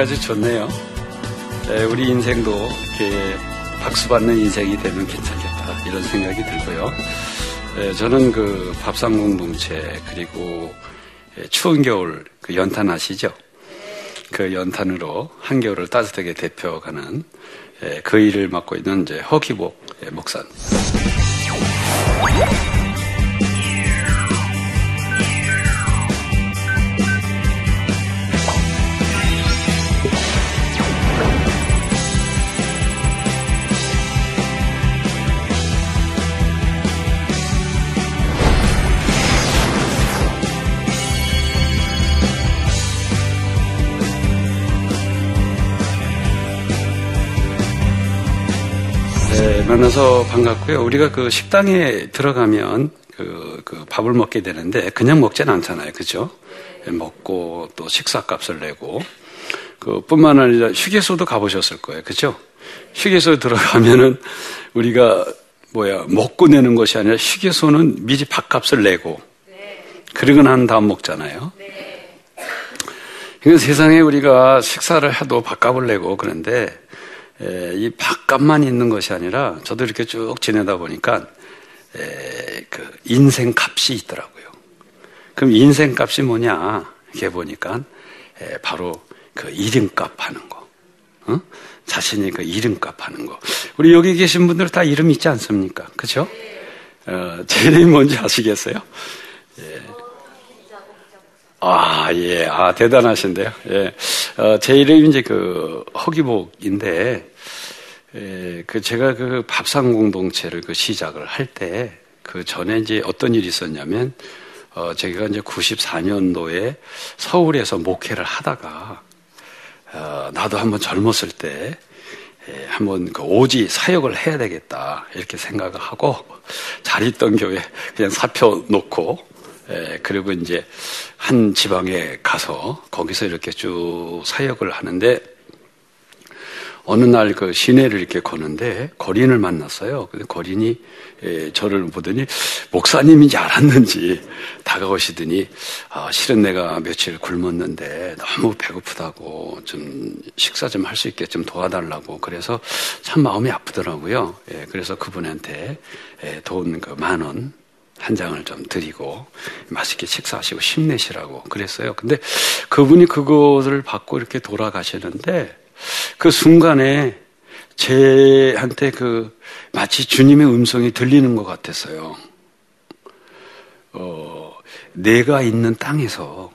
아주 좋네요. 예, 우리 인생도 이렇게 박수 받는 인생이 되면 괜찮겠다 이런 생각이 들고요. 예, 저는 그 밥상 공동체 그리고 예, 추운 겨울 그 연탄 아시죠? 그 연탄으로 한겨울을 따뜻하게 대표가는 그 일을 맡고 있는 이제 허기복 목사입니다. 만나서 반갑고요. 우리가 그 식당에 들어가면 그, 그 밥을 먹게 되는데 그냥 먹지는 않잖아요. 그죠? 먹고 또 식사값을 내고 그 뿐만 아니라 휴게소도 가보셨을 거예요. 그죠? 휴게소에 들어가면은 우리가 뭐야 먹고 내는 것이 아니라 휴게소는 미리 밥값을 내고 그러고 난 다음 먹잖아요. 그러니까 세상에 우리가 식사를 해도 밥값을 내고 그런데 에, 이 밥값만 있는 것이 아니라 저도 이렇게 쭉 지내다 보니까 에, 그 인생 값이 있더라고요. 그럼 인생 값이 뭐냐? 이렇게 보니까 에, 바로 그 이름값 하는 거. 어? 자신이 그 이름값 하는 거. 우리 여기 계신 분들 다 이름 있지 않습니까? 그죠? 어, 제 이름이 뭔지 아시겠어요? 예. 아, 예. 아, 대단하신데요. 예. 어, 제 이름이 이제 그 허기복인데, 예, 그 제가 그 밥상 공동체를 그 시작을 할 때, 그 전에 이제 어떤 일이 있었냐면, 어, 제가 이제 94년도에 서울에서 목회를 하다가, 어, 나도 한번 젊었을 때, 예, 한번 그 오지 사역을 해야 되겠다, 이렇게 생각을 하고, 잘 있던 교회 그냥 사표 놓고, 예, 그리고 이제 한 지방에 가서 거기서 이렇게 쭉 사역을 하는데 어느 날 그 시내를 이렇게 거는데 거린을 만났어요. 근데 거린이 예, 저를 보더니 목사님인지 알았는지 다가오시더니 아, 실은 내가 며칠 굶었는데 너무 배고프다고 좀 식사 좀 할 수 있게 좀 도와달라고 그래서 참 마음이 아프더라고요. 예, 그래서 그분한테 예, 돈 그 만 원, 한 장을 좀 드리고 맛있게 식사하시고 힘내시라고 그랬어요. 근데 그분이 그것을 받고 이렇게 돌아가시는데 그 순간에 제한테 그 마치 주님의 음성이 들리는 것 같았어요. 어, 내가 있는 땅에서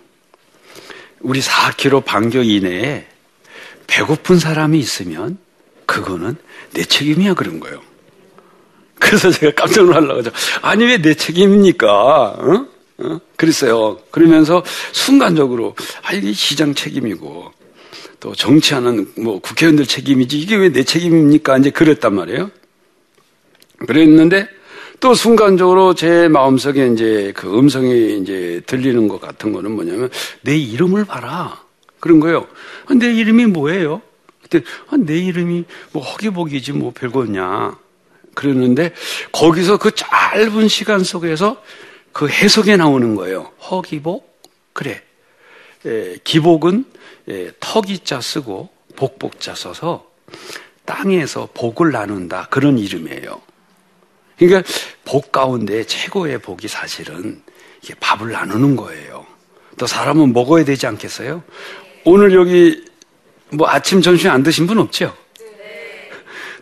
우리 4km 반경 이내에 배고픈 사람이 있으면 그거는 내 책임이야 그런 거예요. 그래서 제가 깜짝 놀라가지고 아니 왜 내 책임입니까? 어? 어? 그랬어요. 그러면서 순간적으로 아 이게 시장 책임이고 또 정치하는 뭐 국회의원들 책임이지 이게 왜 내 책임입니까? 이제 그랬단 말이에요. 그랬는데 또 순간적으로 제 마음속에 이제 그 음성이 이제 들리는 것 같은 거는 뭐냐면 내 이름을 봐라. 그런 거예요. 아, 내 이름이 뭐예요? 그때 아, 내 이름이 뭐 허기복이지 뭐 별거냐. 그러는데 거기서 그 짧은 시간 속에서 그 해석에 나오는 거예요. 허기복? 그래. 에, 기복은 에, 턱이자 쓰고 복복자 써서 땅에서 복을 나눈다. 그런 이름이에요. 그러니까 복 가운데 최고의 복이 사실은 이게 밥을 나누는 거예요. 또 사람은 먹어야 되지 않겠어요? 오늘 여기 뭐 아침, 점심 안 드신 분 없죠?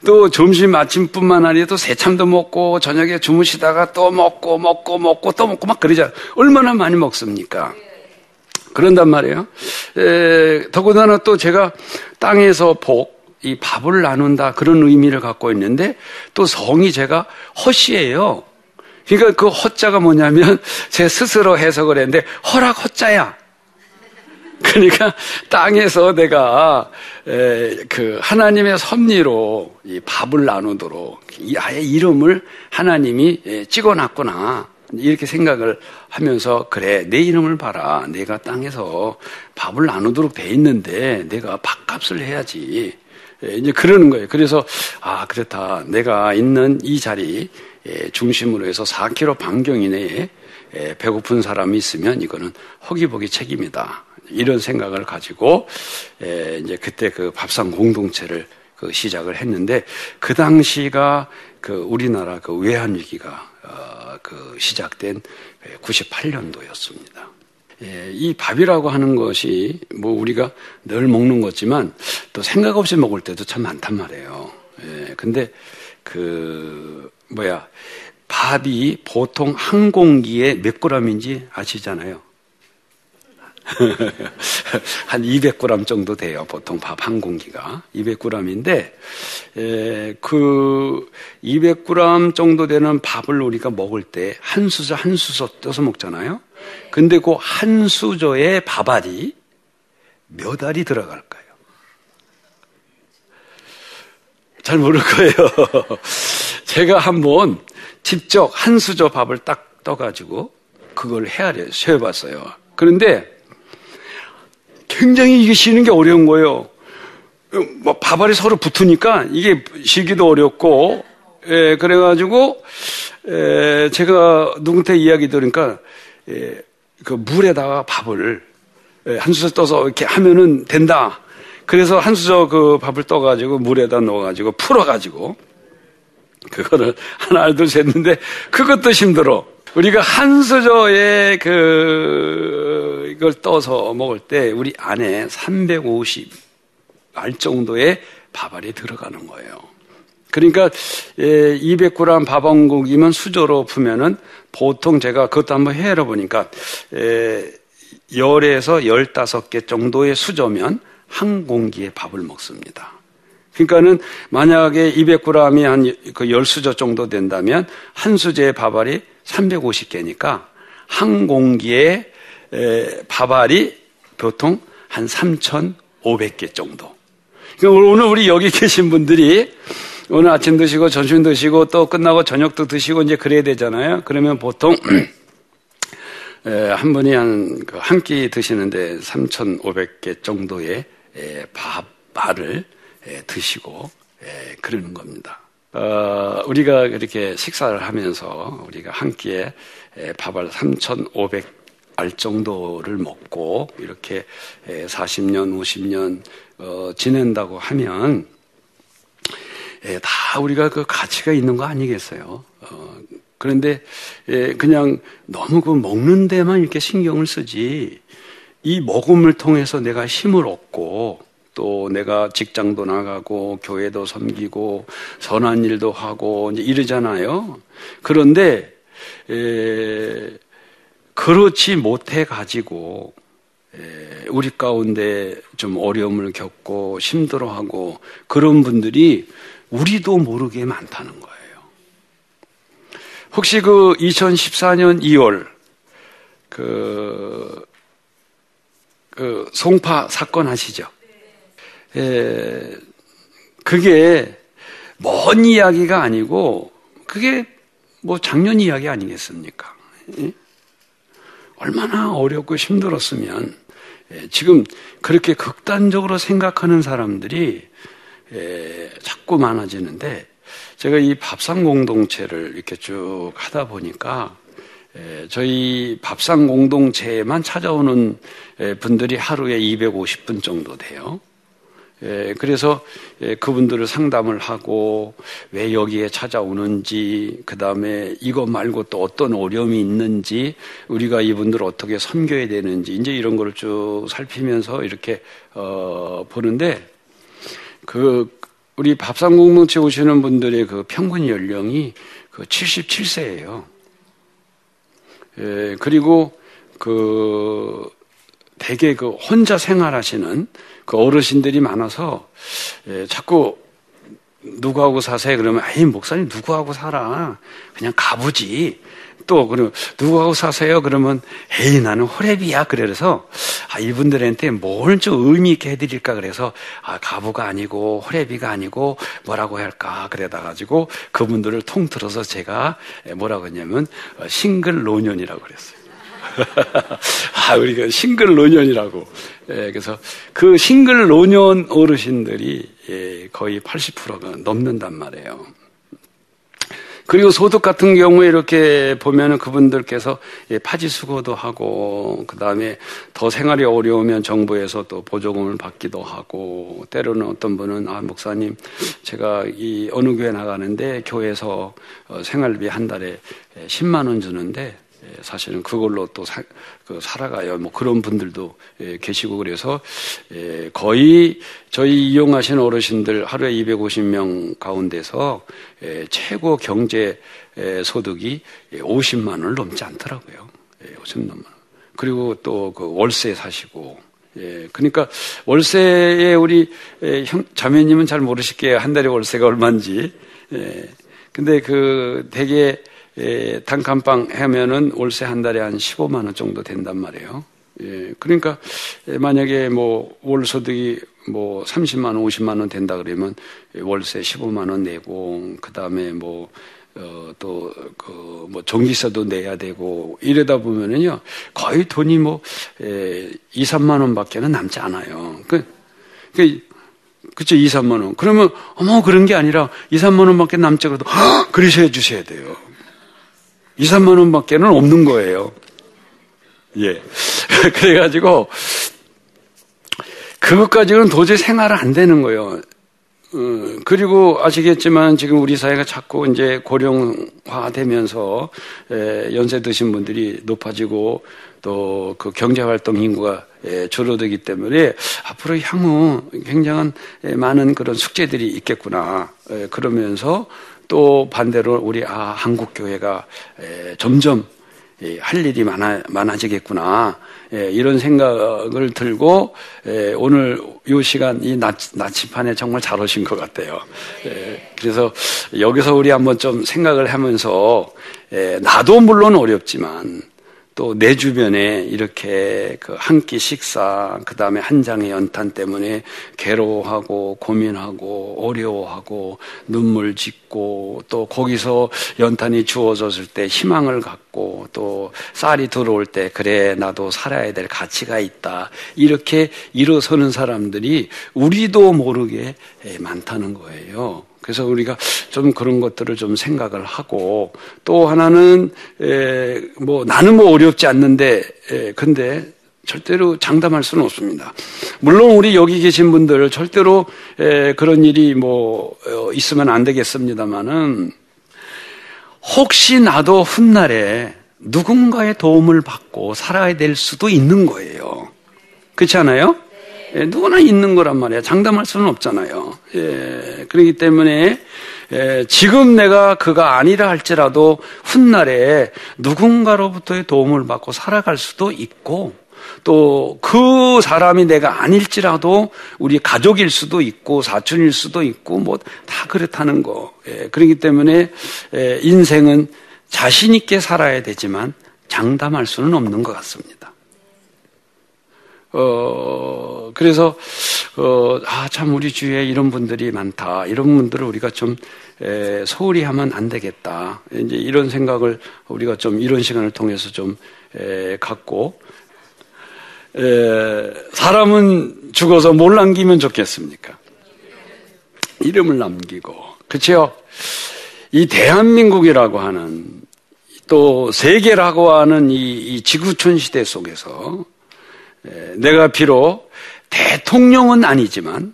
또 점심 아침뿐만 아니라 또 새참도 먹고 저녁에 주무시다가 또 먹고 먹고 먹고 또 먹고 막 그러잖아요. 얼마나 많이 먹습니까? 그런단 말이에요. 에, 더군다나 또 제가 땅에서 복, 이 밥을 나눈다 그런 의미를 갖고 있는데 또 성이 제가 허씨예요. 그러니까 그 허자가 뭐냐면 제 스스로 해석을 했는데 허락 허자야. 그러니까 땅에서 내가 그 하나님의 섭리로 이 밥을 나누도록 이 아예 이름을 하나님이 찍어놨구나 이렇게 생각을 하면서 그래 내 이름을 봐라 내가 땅에서 밥을 나누도록 돼 있는데 내가 밥값을 해야지 이제 그러는 거예요. 그래서 아 그렇다 내가 있는 이 자리 중심으로 해서 4km 반경 이내에 배고픈 사람이 있으면 이거는 허기보기 책임이다. 이런 생각을 가지고 에, 이제 그때 그 밥상 공동체를 그 시작을 했는데 그 당시가 그 우리나라 그 외환 위기가 어, 그 시작된 98년도였습니다. 예, 이 밥이라고 하는 것이 뭐 우리가 늘 먹는 거지만 또 생각 없이 먹을 때도 참 많단 말이에요. 예, 근데 그 뭐야 밥이 보통 한 공기에 몇 그램인지 아시잖아요. 한 200g 정도 돼요. 보통 밥 한 공기가 200g인데 에, 그 200g 정도 되는 밥을 우리가 먹을 때 한 수저 한 수저 떠서 먹잖아요. 근데 그 한 수저의 밥알이 몇 알이 들어갈까요? 잘 모를 거예요. 제가 한번 직접 한 수저 밥을 딱 떠가지고 그걸 헤아려 세어봤어요. 그런데 굉장히 이게 쉬는 게 어려운 거예요. 뭐 밥알이 서로 붙으니까 이게 쉬기도 어렵고, 예, 그래가지고, 예, 제가 누군테 이야기 들으니까, 예, 그 물에다가 밥을 예, 한 수저 떠서 이렇게 하면은 된다. 그래서 한 수저 그 밥을 떠가지고 물에다 넣어가지고 풀어가지고, 그거를 하나, 둘, 셋 했는데, 그것도 힘들어. 우리가 한 수저에 그, 이걸 떠서 먹을 때 우리 안에 350 알 정도의 밥알이 들어가는 거예요. 그러니까 200g 예, 밥한 공기면 수저로 푸면은 보통 제가 그것도 한번 해러 보니까 열에서 15개 정도의 수저면 한 공기의 밥을 먹습니다. 그러니까는 만약에 200g이 한 그 10수저 정도 된다면 한 수제의 밥알이 350개니까 한 공기에 밥알이 보통 한 3,500개 정도. 그러니까 오늘 우리 여기 계신 분들이 오늘 아침 드시고 점심 드시고 또 끝나고 저녁도 드시고 이제 그래야 되잖아요. 그러면 보통 한 분이 한한끼 그 드시는데 3,500개 정도의 밥알을 드시고 그러는 겁니다. 어, 우리가 그렇게 식사를 하면서 우리가 한 끼에 밥을 3,500 알 정도를 먹고 이렇게 40년, 50년 어, 지낸다고 하면 다 우리가 그 가치가 있는 거 아니겠어요? 어, 그런데 그냥 너무 그 먹는 데만 이렇게 신경을 쓰지 이 먹음을 통해서 내가 힘을 얻고 또 내가 직장도 나가고 교회도 섬기고 선한 일도 하고 이제 이러잖아요. 그런데 에, 그렇지 못해 가지고 우리 가운데 좀 어려움을 겪고 힘들어하고 그런 분들이 우리도 모르게 많다는 거예요. 혹시 그 2014년 2월 그, 그 송파 사건 아시죠? 에, 그게 먼 이야기가 아니고 그게 뭐 작년 이야기 아니겠습니까? 예? 얼마나 어렵고 힘들었으면 예, 지금 그렇게 극단적으로 생각하는 사람들이 예, 자꾸 많아지는데 제가 이 밥상 공동체를 이렇게 쭉 하다 보니까 예, 저희 밥상 공동체에만 찾아오는 예, 분들이 하루에 250분 정도 돼요. 예, 그래서 예, 그분들을 상담을 하고 왜 여기에 찾아오는지 그 다음에 이거 말고 또 어떤 어려움이 있는지 우리가 이분들을 어떻게 섬겨야 되는지 이제 이런 거를 쭉 살피면서 이렇게 어, 보는데 그 우리 밥상 공동체 오시는 분들의 그 평균 연령이 그 77세예요. 예, 그리고 그 대개 그 혼자 생활하시는 그 어르신들이 많아서 예, 자꾸 누구하고 사세요? 그러면 에이 목사님 누구하고 살아? 그냥 가보지. 또 그럼 누구하고 사세요? 그러면 에이 나는 호랩이야. 그래서 아 이분들한테 뭘 좀 의미 있게 해드릴까 그래서 아 가부가 아니고 호랩이가 아니고 뭐라고 할까 그래다 가지고 그분들을 통틀어서 제가 뭐라고 했냐면 어, 싱글 노년이라고 그랬어요. 아, 우리가 싱글 노년이라고. 예, 그래서 그 싱글 노년 어르신들이 예, 거의 80%가 넘는단 말이에요. 그리고 소득 같은 경우에 이렇게 보면은 그분들께서 예, 파지 수거도 하고 그 다음에 더 생활이 어려우면 정부에서 또 보조금을 받기도 하고 때로는 어떤 분은 아 목사님 제가 이 어느 교회 나가는데 교회에서 어, 생활비 한 달에 10만 원 주는데 예, 사실은 그걸로 또 사, 그 살아가요. 뭐 그런 분들도 예, 계시고 그래서 예, 거의 저희 이용하시는 어르신들 하루에 250명 가운데서 예, 최고 경제 예, 소득이 50만 원을 넘지 않더라고요. 50만 원. 그리고 또 그 월세 사시고 예, 그러니까 월세에 우리 형, 자매님은 잘 모르실게요. 한 달에 월세가 얼마인지. 예, 근데 그 대개 예, 단칸방 하면은 월세 한 달에 한 15만 원 정도 된단 말이에요. 예, 그러니까 예, 만약에 뭐 월 소득이 뭐 30만 원, 50만 원 된다 그러면 월세 15만 원 내고 그다음에 뭐 어, 또, 그, 뭐, 전기세도 내야 되고, 이러다 보면은요, 거의 돈이 뭐, 에, 2, 3만 원 밖에는 남지 않아요. 그, 그, 그쵸, 2, 3만 원. 그러면, 어머, 그런 게 아니라, 2, 3만 원 밖에 남지 않아도, 그러셔야 주셔야 돼요. 2, 3만 원밖에는 없는 거예요. 예. 그래가지고, 그것까지는 도저히 생활을 안 되는 거예요. 어, 그리고 아시겠지만 지금 우리 사회가 자꾸 이제 고령화 되면서 연세 드신 분들이 높아지고 또 그 경제 활동 인구가 줄어들기 때문에 앞으로 향후 굉장한 많은 그런 숙제들이 있겠구나. 그러면서 또 반대로 우리 아 한국 교회가 점점 할 일이 많아 많아지겠구나 이런 생각을 들고 오늘 이 시간 이 나치판에 정말 잘 오신 것 같아요. 그래서 여기서 우리 한번 좀 생각을 하면서 나도 물론 어렵지만 또 내 주변에 이렇게 그 한 끼 식사, 그 다음에 한 장의 연탄 때문에 괴로워하고 고민하고 어려워하고 눈물 짓고 또 거기서 연탄이 주어졌을 때 희망을 갖고 또 쌀이 들어올 때 그래 나도 살아야 될 가치가 있다. 이렇게 일어서는 사람들이 우리도 모르게 많다는 거예요. 그래서 우리가 좀 그런 것들을 좀 생각을 하고 또 하나는 에, 뭐 나는 뭐 어렵지 않는데 에, 근데 절대로 장담할 수는 없습니다. 물론 우리 여기 계신 분들 절대로 에, 그런 일이 뭐 어, 있으면 안 되겠습니다만은 혹시 나도 훗날에 누군가의 도움을 받고 살아야 될 수도 있는 거예요. 그렇지 않아요? 예, 누구나 있는 거란 말이야. 장담할 수는 없잖아요. 예, 그렇기 때문에 예, 지금 내가 그가 아니라 할지라도 훗날에 누군가로부터의 도움을 받고 살아갈 수도 있고 또 그 사람이 내가 아닐지라도 우리 가족일 수도 있고 사촌일 수도 있고 뭐 다 그렇다는 거. 예, 그렇기 때문에 예, 인생은 자신 있게 살아야 되지만 장담할 수는 없는 것 같습니다. 어, 그래서, 어, 아, 참, 우리 주위에 이런 분들이 많다. 이런 분들을 우리가 좀, 에, 소홀히 하면 안 되겠다. 이제 이런 생각을 우리가 좀 이런 시간을 통해서 좀, 에, 갖고, 에, 사람은 죽어서 뭘 남기면 좋겠습니까? 이름을 남기고. 그치요? 이 대한민국이라고 하는 또 세계라고 하는 이, 이 지구촌 시대 속에서 내가 비록 대통령은 아니지만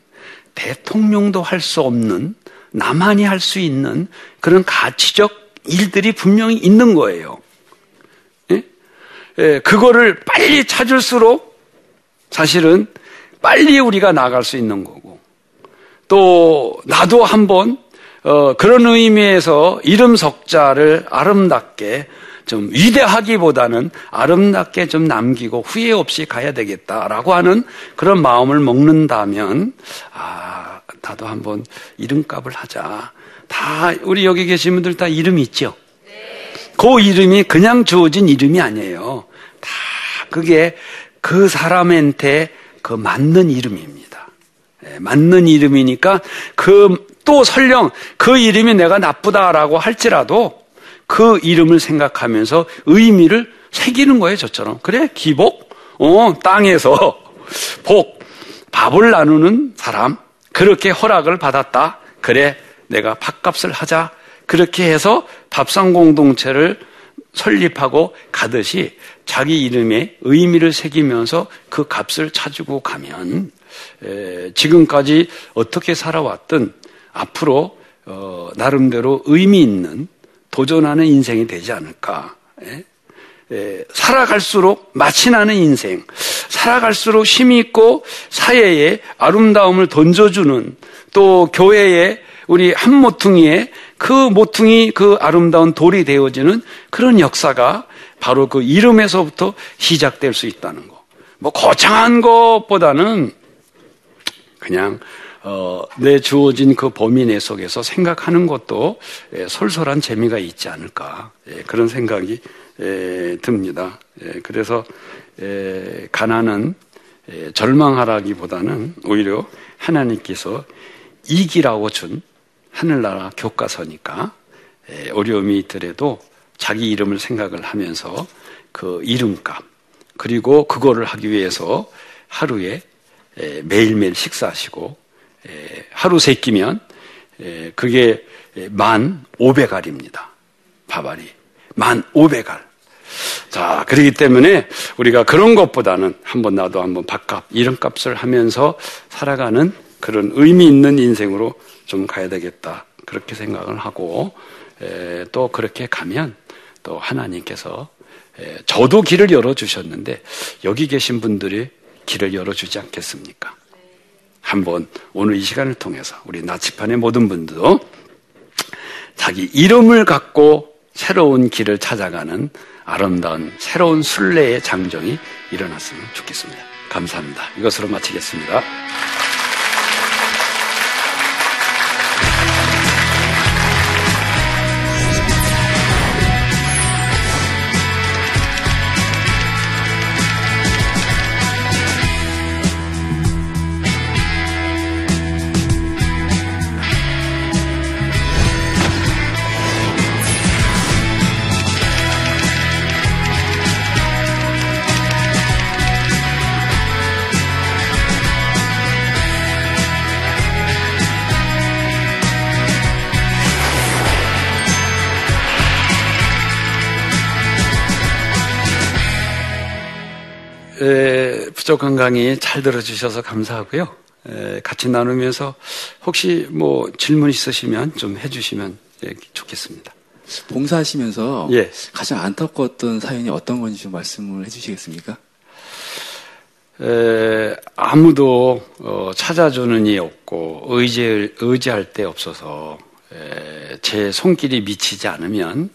대통령도 할 수 없는 나만이 할 수 있는 그런 가치적 일들이 분명히 있는 거예요. 예? 예, 그거를 빨리 찾을수록 사실은 빨리 우리가 나갈 수 있는 거고 또 나도 한번 어, 그런 의미에서 이름 석자를 아름답게 좀 위대하기보다는 아름답게 좀 남기고 후회 없이 가야 되겠다라고 하는 그런 마음을 먹는다면 아 나도 한번 이름값을 하자. 다 우리 여기 계신 분들 다 이름 있죠. 그 이름이 그냥 주어진 이름이 아니에요. 다 그게 그 사람한테 그 맞는 이름입니다. 네, 맞는 이름이니까 그 또 설령 그 이름이 내가 나쁘다라고 할지라도 그 이름을 생각하면서 의미를 새기는 거예요, 저처럼. 그래, 기복? 어, 땅에서 복, 밥을 나누는 사람. 그렇게 허락을 받았다. 그래, 내가 밥값을 하자. 그렇게 해서 밥상 공동체를 설립하고 가듯이 자기 이름에 의미를 새기면서 그 값을 찾고 가면 지금까지 어떻게 살아왔든 앞으로 어, 나름대로 의미 있는 도전하는 인생이 되지 않을까. 예? 예, 살아갈수록 마치 나는 인생, 살아갈수록 힘이 있고 사회에 아름다움을 던져주는 또 교회에 우리 한 모퉁이에 그 모퉁이 그 아름다운 돌이 되어지는 그런 역사가 바로 그 이름에서부터 시작될 수 있다는 거. 뭐 거창한 것보다는 그냥 어, 내 주어진 그 범위 내 속에서 생각하는 것도 예, 솔솔한 재미가 있지 않을까 예, 그런 생각이 예, 듭니다. 예, 그래서 예, 가난은 예, 절망하라기보다는 오히려 하나님께서 이기라고 준 하늘나라 교과서니까 예, 어려움이 있더라도 자기 이름을 생각을 하면서 그 이름값 그리고 그거를 하기 위해서 하루에 매일매일 식사하시고 하루 세 끼면 그게 만 오백 알입니다. 밥알이. 만 오백 알. 자, 그렇기 때문에 우리가 그런 것보다는 한번 나도 한번 밥값, 이름값을 하면서 살아가는 그런 의미 있는 인생으로 좀 가야 되겠다. 그렇게 생각을 하고, 에, 또 그렇게 가면 또 하나님께서 에, 저도 길을 열어주셨는데 여기 계신 분들이 길을 열어주지 않겠습니까? 한번 오늘 이 시간을 통해서 우리 나치판의 모든 분들도 자기 이름을 갖고 새로운 길을 찾아가는 아름다운 새로운 순례의 장정이 일어났으면 좋겠습니다. 감사합니다. 이것으로 마치겠습니다. 부족한 강의 잘 들어주셔서 감사하고요. 같이 나누면서 혹시 뭐 질문 있으시면 좀 해주시면 예, 좋겠습니다. 봉사하시면서 예. 가장 안타까웠던 사연이 어떤 건지 좀 말씀을 해주시겠습니까? 에, 아무도 어, 찾아주는 이 없고 의지 의지할 데 없어서 에, 제 손길이 미치지 않으면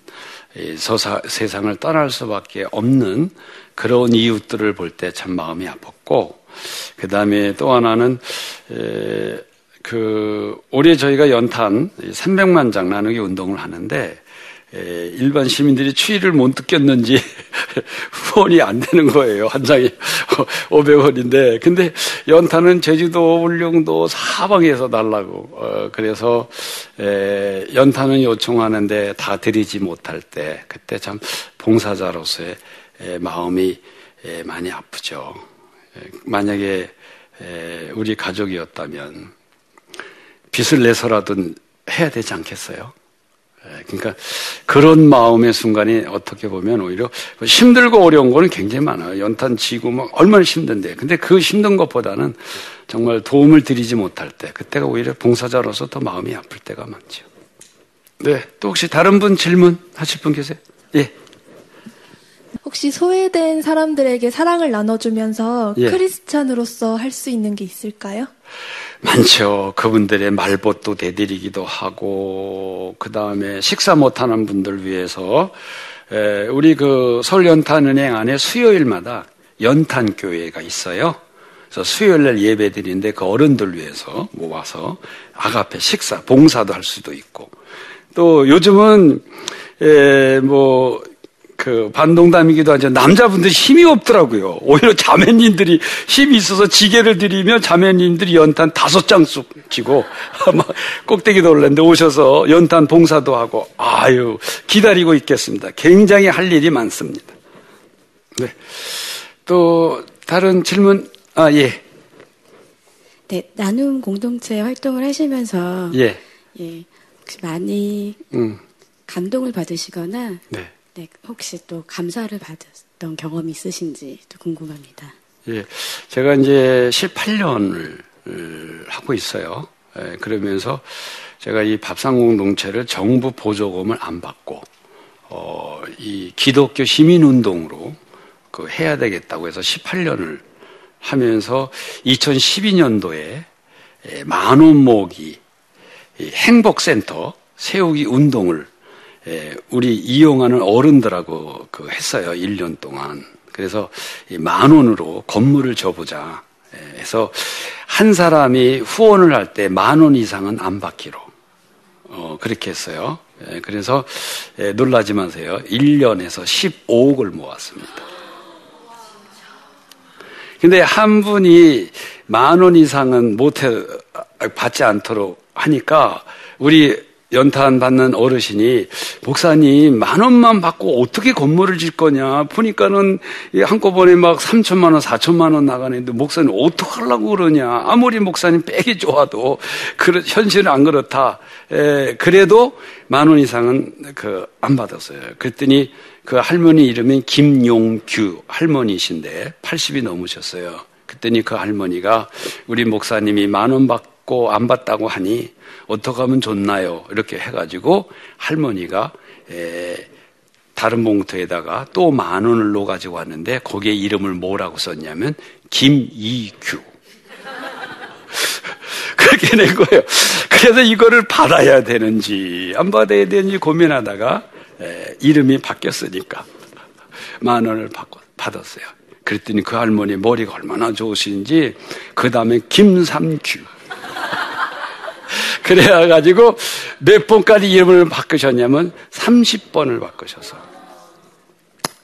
서사, 세상을 떠날 수밖에 없는 그런 이웃들을 볼 때 참 마음이 아팠고 그 다음에 또 하나는 에, 그 올해 저희가 연탄 300만 장 나누기 운동을 하는데 에, 일반 시민들이 추위를 못 느꼈는지 후원이 안 되는 거예요. 한 장이 500원인데. 근데 연탄은 제주도, 울릉도 사방에서 달라고. 어, 그래서 에, 연탄은 요청하는데 다 드리지 못할 때 그때 참 봉사자로서의 마음이 많이 아프죠. 만약에 우리 가족이었다면 빚을 내서라도 해야 되지 않겠어요? 그러니까 그런 마음의 순간이 어떻게 보면 오히려 힘들고 어려운 거는 굉장히 많아요. 연탄 지고 막 얼마나 힘든데. 근데 그 힘든 것보다는 정말 도움을 드리지 못할 때, 그때가 오히려 봉사자로서 더 마음이 아플 때가 많죠. 네. 또 혹시 다른 분 질문 하실 분 계세요? 예. 혹시 소외된 사람들에게 사랑을 나눠주면서 예. 크리스찬으로서 할 수 있는 게 있을까요? 많죠. 그분들의 말벗도 대드리기도 하고, 그 다음에 식사 못하는 분들 위해서, 에, 우리 그 서울연탄은행 안에 수요일마다 연탄교회가 있어요. 그래서 수요일 날 예배 드리는데 그 어른들 위해서 모아서 아가페 식사, 봉사도 할 수도 있고, 또 요즘은, 에, 뭐, 그 반동담이기도 하죠. 남자분들이 힘이 없더라고요. 오히려 자매님들이 힘이 있어서 지게를 드리면 자매님들이 연탄 다섯 장씩 지고 막 꼭대기도 올랐는데 오셔서 연탄 봉사도 하고 아유 기다리고 있겠습니다. 굉장히 할 일이 많습니다. 네. 또 다른 질문 아 예. 네, 나눔 공동체 활동을 하시면서 예. 예. 많이 음. 감동을 받으시거나 네. 네, 혹시 또 감사를 받았던 경험이 있으신지 또 궁금합니다. 예, 제가 이제 18년을 하고 있어요. 예, 그러면서 제가 이 밥상 공동체를 정부 보조금을 안 받고 어, 이 기독교 시민 운동으로 그 해야 되겠다고 해서 18년을 하면서 2012년도에 만원 모기 행복센터 세우기 운동을 우리 이용하는 어른들하고 그 했어요. 1년 동안. 그래서 만 원으로 건물을 줘보자. 해서 한 사람이 후원을 할 때 만 원 이상은 안 받기로 어, 그렇게 했어요. 그래서 놀라지 마세요. 1년에서 15억을 모았습니다. 근데 한 분이 만 원 이상은 못해 받지 않도록 하니까 우리 연탄 받는 어르신이 목사님 만 원만 받고 어떻게 건물을 질 거냐 보니까는 한꺼번에 막 3천만 원, 4천만 원 나가는데 목사님 어떻게 하려고 그러냐 아무리 목사님 빼기 좋아도 그 현실은 안 그렇다. 에, 그래도 만 원 이상은 그 안 받았어요. 그랬더니 그 할머니 이름은 김용규 할머니신데 80이 넘으셨어요. 그랬더니 그 할머니가 우리 목사님이 만 원 받고 안 받다고 하니 어떻게 하면 좋나요? 이렇게 해가지고 할머니가 에, 다른 봉투에다가 또 만 원을 넣어 가지고 왔는데 거기에 이름을 뭐라고 썼냐면 김이규. 그렇게 낸 거예요. 그래서 이거를 받아야 되는지 안 받아야 되는지 고민하다가 에, 이름이 바뀌었으니까 만 원을 받고, 받았어요. 그랬더니 그 할머니 머리가 얼마나 좋으신지 그 다음에 김삼규. 그래가지고 몇 번까지 이름을 바꾸셨냐면 30번을 바꾸셔서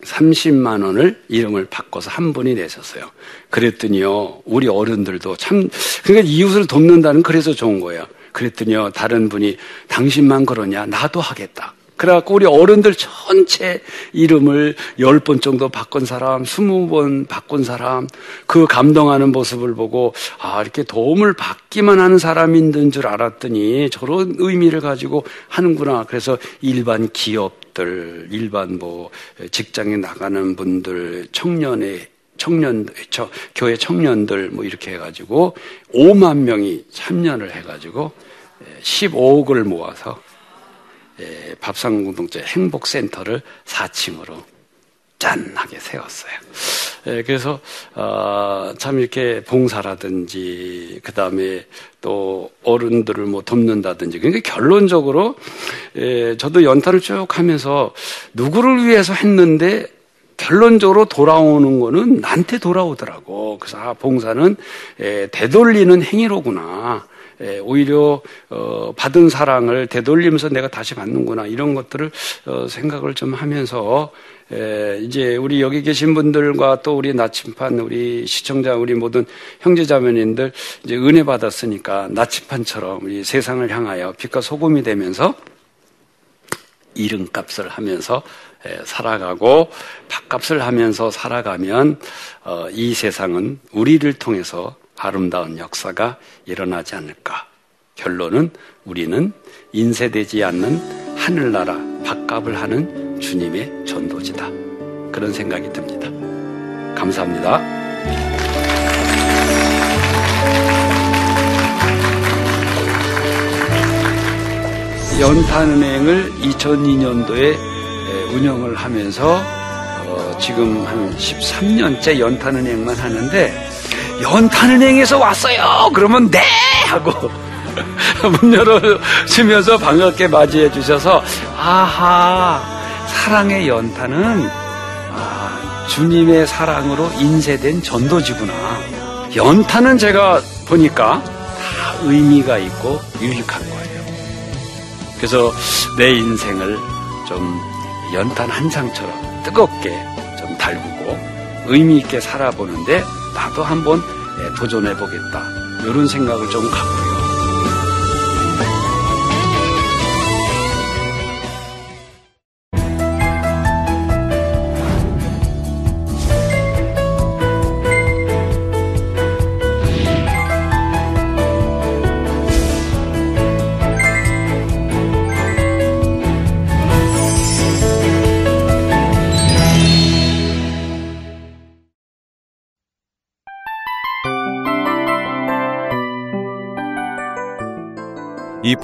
30만 원을 이름을 바꿔서 한 분이 내셨어요. 그랬더니요, 우리 어른들도 참, 그러니까 이웃을 돕는다는 그래서 좋은 거예요. 그랬더니요, 다른 분이 당신만 그러냐? 나도 하겠다. 그래갖고 우리 어른들 전체 이름을 열 번 정도 바꾼 사람, 스무 번 바꾼 사람, 그 감동하는 모습을 보고, 아, 이렇게 도움을 받기만 하는 있는 줄 알았더니 저런 의미를 가지고 하는구나. 그래서 일반 기업들, 일반 뭐 직장에 나가는 분들, 청년의 청년, 저, 교회 청년들 뭐 이렇게 해가지고 5만 명이 참여를 해가지고 15억을 모아서 예, 밥상 공동체 행복센터를 4층으로 짠하게 세웠어요. 예, 그래서 어, 참 이렇게 봉사라든지 그 다음에 또 어른들을 뭐 돕는다든지 그러니까 결론적으로 예, 저도 연탄을 쭉 하면서 누구를 위해서 했는데 결론적으로 돌아오는 거는 나한테 돌아오더라고. 그래서 아, 봉사는 예, 되돌리는 행위로구나. 예, 오히려 어, 받은 사랑을 되돌리면서 내가 다시 받는구나 이런 것들을 어, 생각을 좀 하면서 예, 이제 우리 여기 계신 분들과 또 우리 나침판 우리 시청자 우리 모든 형제자매님들 이제 은혜 받았으니까 나침판처럼 우리 세상을 향하여 빛과 소금이 되면서 이름값을 하면서 예, 살아가고 밥값을 하면서 살아가면 어, 이 세상은 우리를 통해서 아름다운 역사가 일어나지 않을까. 결론은 우리는 인쇄되지 않는 하늘나라 밥값을 하는 주님의 전도지다. 그런 생각이 듭니다. 감사합니다. 연탄은행을 2002년도에 운영을 하면서 어, 지금 한 13년째 연탄은행만 하는데 연탄은행에서 왔어요. 그러면 네 하고 문 열어주면서 반갑게 맞이해 주셔서 아하 사랑의 연탄은 아, 주님의 사랑으로 인쇄된 전도지구나. 연탄은 제가 보니까 다 의미가 있고 유익한 거예요. 그래서 내 인생을 좀 연탄 한 장처럼 뜨겁게 좀 달구고 의미 있게 살아보는데 나도 한번 예, 도전해 보겠다. 이런 생각을 좀 갖고요.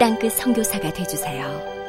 땅끝 성교사가 되주세요